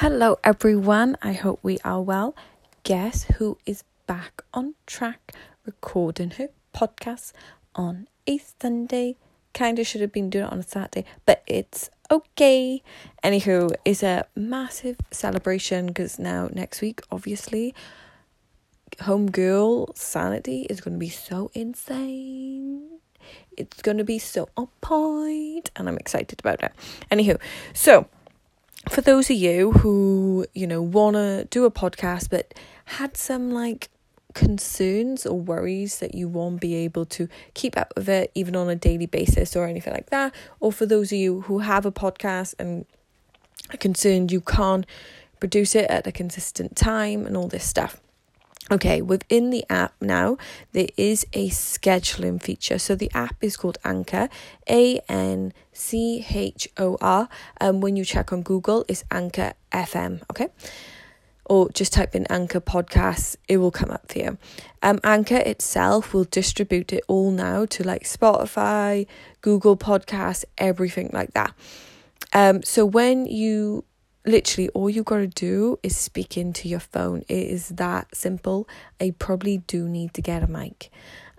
Hello, everyone. I hope we are well. Guess who is back on track recording her podcast on a Sunday? Kind of should have been doing it on a Saturday, but it's okay. Anywho, it's a massive celebration because now next week, obviously, Homegirl Sanity is going to be so insane. It's going to be so on point, and I'm excited about it. Anywho, so for those of you who, you know, want to do a podcast but had some like concerns or worries that you won't be able to keep up with it even on a daily basis or anything like that, or for those of you who have a podcast and are concerned you can't produce it at a consistent time and all this stuff. Okay, within the app now, there is a scheduling feature. So the app is called Anchor, A N C H O R. And when you check on Google, it's Anchor FM. Okay, or just type in Anchor Podcasts, it will come up for you. Um, Anchor itself will distribute it all now to like Spotify, Google Podcasts, everything like that. Um, so when you literally all you got to do is speak into your phone. It is that simple. I probably do need to get a mic.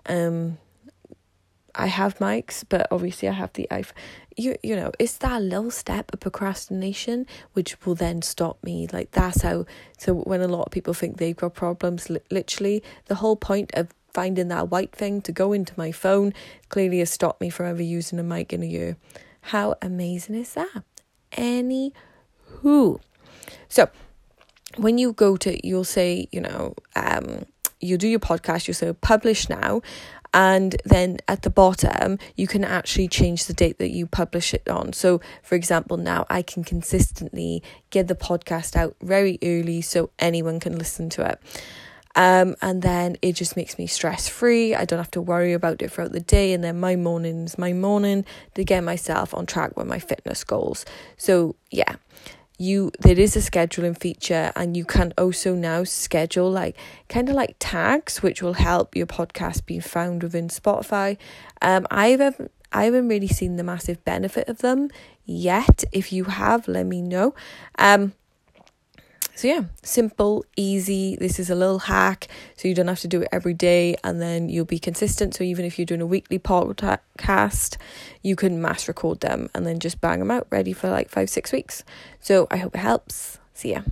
Um i have mics but obviously i have the iphone you you know it's that little step of procrastination which will then stop me. Like that's how so when a lot of people think they've got problems li- literally the whole point of finding that white thing to go into my phone clearly has stopped me from ever using a mic in a year. How amazing is that? Any who. So when you go to, you'll say, you know, um, you do your podcast, you say publish now, and then at the bottom you can actually change the date that you publish it on so for example now i can consistently get the podcast out very early so anyone can listen to it um, and then it just makes me stress free. I don't have to worry about it throughout the day. And then my morning's my morning to get myself on track with my fitness goals. So, yeah, you there is a scheduling feature and you can also now schedule like kind of like tags which will help your podcast be found within Spotify. Um I haven't I haven't really seen the massive benefit of them yet. If you have, let me know. Um so yeah, simple, easy. This is a little hack, so you don't have to do it every day, and then you'll be consistent. So even if you're doing a weekly podcast, you can mass record them and then just bang them out, ready for like five, six weeks. So I hope it helps. See ya.